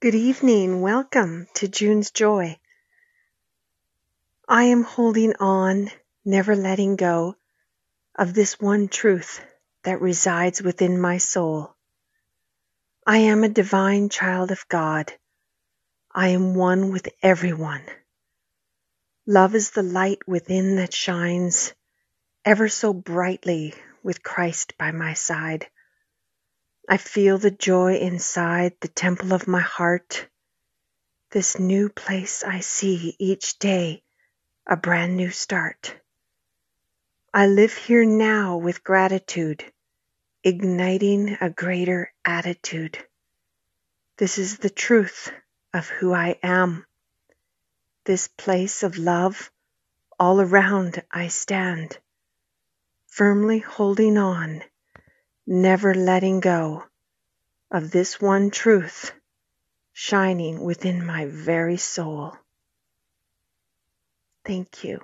Good evening. Welcome to June's Joy. I am holding on, never letting go of this one truth that resides within my soul. I am a divine child of God. I am one with everyone. Love is the light within that shines ever so brightly with Christ by my side. I feel the joy inside the temple of my heart. This new place I see each day a brand new start. I live here now with gratitude, igniting a greater attitude. This is the truth of who I am. This place of love, all around I stand, firmly holding on never letting go of this one truth shining within my very soul. Thank you.